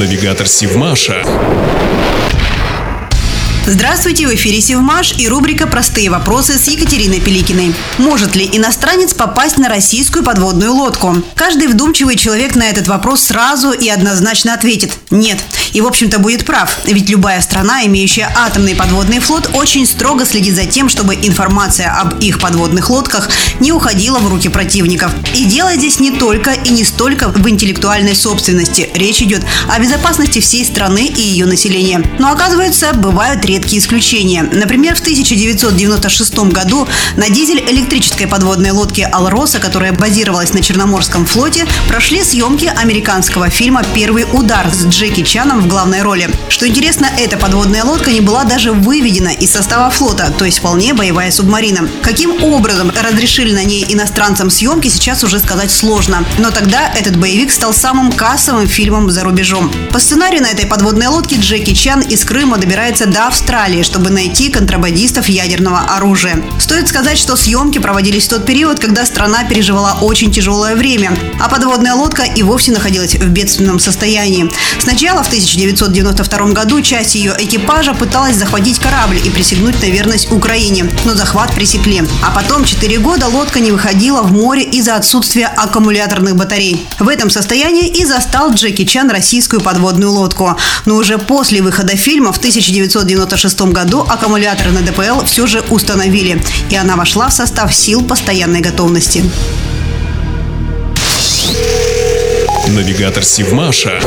Навигатор Сивмаша. Здравствуйте, в эфире Севмаш и рубрика «Простые вопросы» с Екатериной Пеликиной. Может ли иностранец попасть на российскую подводную лодку? Каждый вдумчивый человек на этот вопрос сразу и однозначно ответит – нет. И, в общем-то, будет прав. Ведь любая страна, имеющая атомный подводный флот, очень строго следит за тем, чтобы информация об их подводных лодках не уходила в руки противников. И дело здесь не только и не столько в интеллектуальной собственности. Речь идет о безопасности всей страны и ее населения. Но, оказывается, бывают редкие исключения. Например, в 1996 году на дизель-электрической подводной лодке «Алроса», которая базировалась на Черноморском флоте, прошли съемки американского фильма «Первый удар» с Джеки Чаном в главной роли. Что интересно, эта подводная лодка не была даже выведена из состава флота, то есть вполне боевая субмарина. Каким образом разрешили на ней иностранцам съемки, сейчас уже сказать сложно. Но тогда этот боевик стал самым кассовым фильмом за рубежом. По сценарию на этой подводной лодке Джеки Чан из Крыма добирается до Австралии, чтобы найти контрабандистов ядерного оружия. Стоит сказать, что съемки проводились в тот период, когда страна переживала очень тяжелое время, а подводная лодка и вовсе находилась в бедственном состоянии. Сначала в 1992 году часть ее экипажа пыталась захватить корабль и присягнуть на верность Украине, но захват пресекли. А потом 4 года лодка не выходила в море из-за отсутствия аккумуляторных батарей. В этом состоянии и застал Джеки Чан российскую подводную лодку. Но уже после выхода фильма в 1990 1996 году аккумуляторы на ДПЛ все же установили, и она вошла в состав сил постоянной готовности. Навигатор Сивмаша.